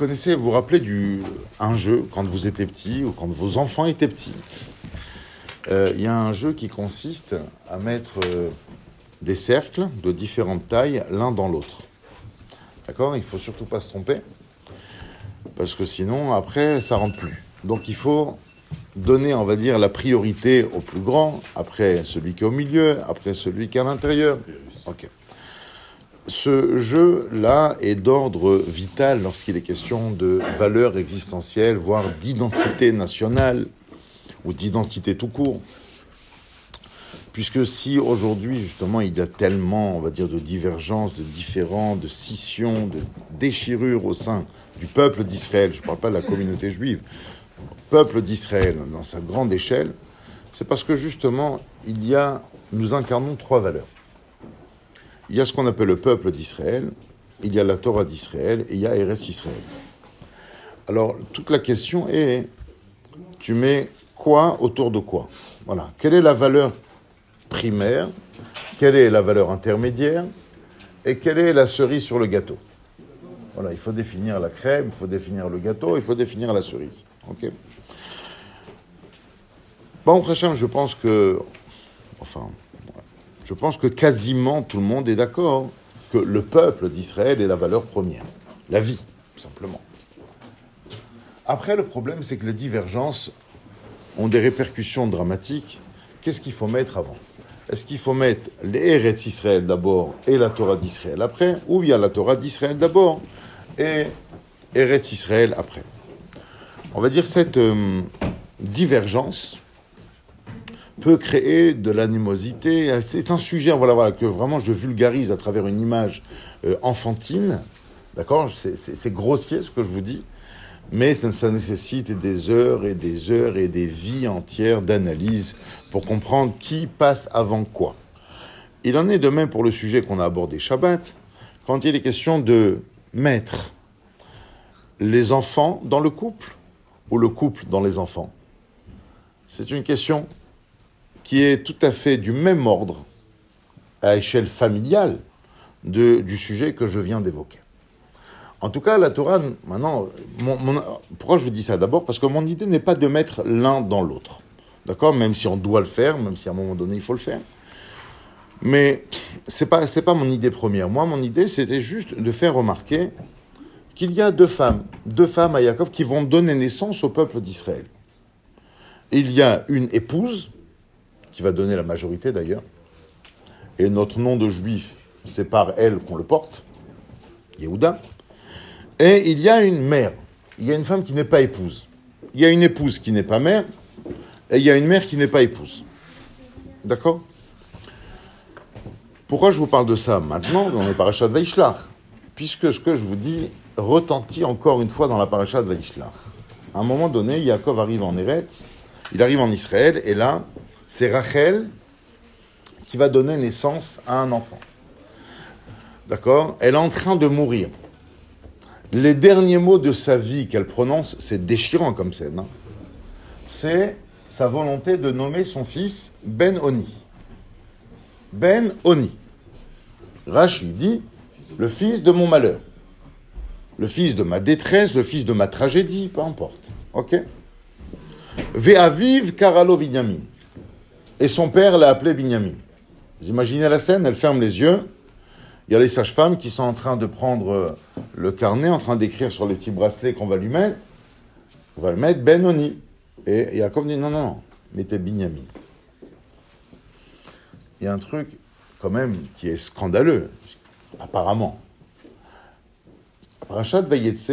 connaissez, vous vous rappelez du, un jeu quand vous étiez petit ou quand vos enfants étaient petits. Euh, Il y a un jeu qui consiste à mettre euh, des cercles de différentes tailles l'un dans l'autre. D'accord? Il faut surtout pas se tromper. Parce que sinon, après, ça rentre plus. Donc il faut donner, on va dire, la priorité au plus grand, après celui qui est au milieu, après celui qui est à l'intérieur. Ok. Ce jeu-là est d'ordre vital lorsqu'il est question de valeurs existentielles, voire d'identité nationale ou d'identité tout court. Puisque si aujourd'hui, justement, il y a tellement, on va dire, de divergences, de différends, de scissions, de déchirures au sein du peuple d'Israël, je ne parle pas de la communauté juive, peuple d'Israël dans sa grande échelle, c'est parce que justement, il y a, nous incarnons trois valeurs. Il y a ce qu'on appelle le peuple d'Israël, il y a la Torah d'Israël et il y a Eretz Israël. Alors, toute la question est, tu mets quoi autour de quoi? Voilà. Quelle est la valeur primaire? Quelle est la valeur intermédiaire? Et quelle est la cerise sur le gâteau? Voilà, il faut définir la crème, il faut définir le gâteau, il faut définir la cerise. Ok? Bon, Hachem, je pense que, enfin, je pense que quasiment tout le monde est d'accord que le peuple d'Israël est la valeur première, la vie, tout simplement. Après, le problème, c'est que les divergences ont des répercussions dramatiques. Qu'est-ce qu'il faut mettre avant? Est-ce qu'il faut mettre les Eretz Israël d'abord et la Torah d'Israël après Ou bien la Torah d'Israël d'abord et Eretz Israël après? On va dire cette euh, divergence peut créer de l'animosité. C'est un sujet voilà, voilà, que vraiment je vulgarise à travers une image euh, enfantine. D'accord? C'est grossier ce que je vous dis, mais ça, ça, nécessite des heures et des heures et des vies entières d'analyse pour comprendre qui passe avant quoi. Il en est de même pour le sujet qu'on a abordé Shabbat, quand il est question de mettre les enfants dans le couple ou le couple dans les enfants. C'est une question qui est tout à fait du même ordre, à échelle familiale, du sujet que je viens d'évoquer. En tout cas, la Torah, maintenant, pourquoi je vous dis ça D'abord? Parce que mon idée n'est pas de mettre l'un dans l'autre. D'accord? Même si on doit le faire, même si à un moment donné il faut le faire. Mais ce n'est pas, pas mon idée première. Moi, mon idée, c'était juste de faire remarquer qu'il y a deux femmes, deux femmes à Yaakov qui vont donner naissance au peuple d'Israël. Il y a une épouse, qui va donner la majorité d'ailleurs. Et notre nom de juif, c'est par elle qu'on le porte, Yehuda. Et il y a une mère. Il y a une femme qui n'est pas épouse. Il y a une épouse qui n'est pas mère. Et il y a une mère qui n'est pas épouse. D'accord? Pourquoi je vous parle de ça maintenant On est parachat de Vaishlach? Puisque ce que je vous dis retentit encore une fois dans la parachat de Vaishlach. À un moment donné, Yaakov arrive en Eretz, il arrive en Israël, et là, c'est Rachel qui va donner naissance à un enfant. D'accord? Elle est en train de mourir. Les derniers mots de sa vie qu'elle prononce, c'est déchirant comme scène. Hein c'est sa volonté de nommer son fils Ben Oni. Ben Oni. Rachel dit le fils de mon malheur, le fils de ma détresse, le fils de ma tragédie, peu importe. Ok? Ve'aviv Karalo. Et son père l'a appelé Binyamin. Vous imaginez la scène Elle ferme les yeux. Il y a les sages-femmes qui sont en train de prendre le carnet, en train d'écrire sur les petits bracelets qu'on va lui mettre. On va le mettre Benoni. Et Jacob dit non, non, non, mettez Binyamin. Il y a un truc, quand même, qui est scandaleux, apparemment. Rachat Vayetse,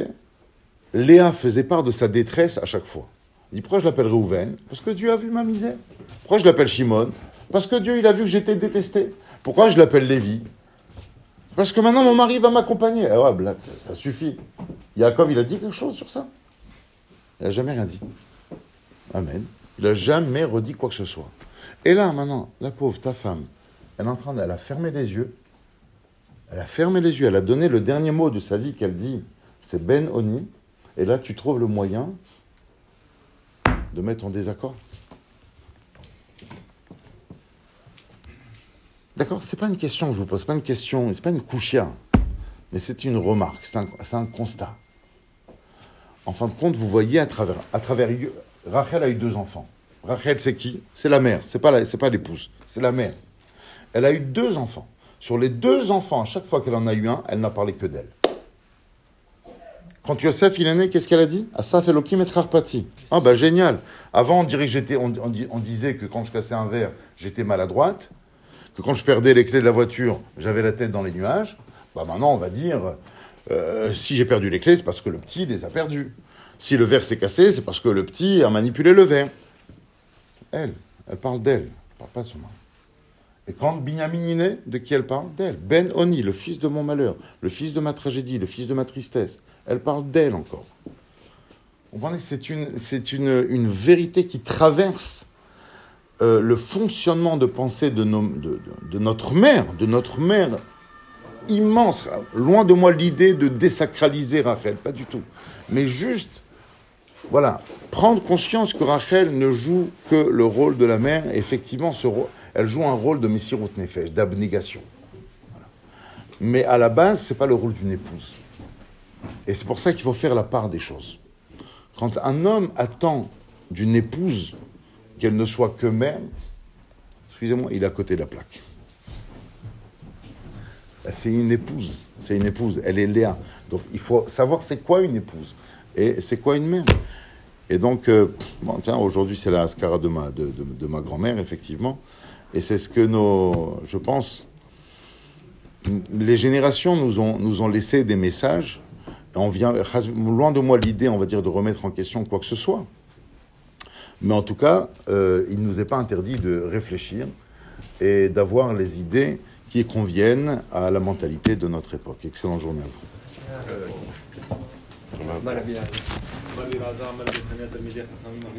Léa faisait part de sa détresse à chaque fois. Dit pourquoi je l'appelle Réhouven Parce que Dieu a vu ma misère. Pourquoi je l'appelle Shimon Parce que Dieu, a vu que j'étais détesté. Pourquoi je l'appelle Lévi Parce que maintenant mon mari va m'accompagner. Eh ouais, ça, suffit. Yaakov, il a dit quelque chose sur ça Il n'a jamais rien dit. Amen. Il n'a jamais redit quoi que ce soit. Et là, maintenant, la pauvre, ta femme, elle est en train elle a fermé les yeux. Elle a fermé les yeux. Elle a donné le dernier mot de sa vie qu'elle dit, c'est Ben Oni. Et là, tu trouves le moyen de mettre en désaccord. D'accord C'est pas une question que je vous pose, pas une question, c'est pas une couchia, mais c'est une remarque, c'est un, constat. En fin de compte, vous voyez à travers, à travers Rachel a eu deux enfants. Rachel, c'est qui? C'est la mère, c'est pas c'est pas l'épouse, c'est la mère. Elle a eu deux enfants. Sur les deux enfants, à chaque fois qu'elle en a eu un, elle n'a parlé que d'elle. Quand Yosef il est né, qu'est-ce qu'elle a dit? Asaf Elohim et Harpati. Ah bah génial. Avant on on, on di- on disait que quand je cassais un verre, j'étais maladroite, que quand je perdais les clés de la voiture, j'avais la tête dans les nuages. Bah maintenant on va dire, euh, si j'ai perdu les clés, c'est parce que le petit les a perdues. Si le verre s'est cassé, c'est parce que le petit a manipulé le verre. Elle, elle parle d'elle, elle parle pas de. Et quand Binyamin de qui elle parle D'elle. Ben Oni, le fils de mon malheur, le fils de ma tragédie, le fils de ma tristesse. Elle parle d'elle encore. Vous comprenez C'est une, vérité qui traverse euh, le fonctionnement de pensée de notre mère, de notre mère immense. Loin de moi l'idée de désacraliser Rachel, pas du tout. Mais juste, voilà, prendre conscience que Rachel ne joue que le rôle de la mère. Effectivement, ce elle joue un rôle de Messirut Nefesh, d'abnégation. Mais à la base, c'est pas le rôle d'une épouse. Et c'est pour ça qu'il faut faire la part des choses. Quand un homme attend d'une épouse qu'elle ne soit que mère, excusez-moi, il est à côté de la plaque. C'est une épouse, c'est une épouse, elle est Léa. Donc il faut savoir c'est quoi une épouse et c'est quoi une mère? Et donc, euh, tiens, aujourd'hui c'est la ascara de ma, de, de- ma grand-mère, effectivement. Et c'est ce que nos, je pense, les générations nous ont, nous ont laissé des messages. On vient, loin de moi l'idée, on va dire, de remettre en question quoi que ce soit. Mais en tout cas, euh, il ne nous est pas interdit de réfléchir et d'avoir les idées qui conviennent à la mentalité de notre époque. Excellente journée à vous. مرحبا بك مرحبا بالحماية التلميذية الحكامية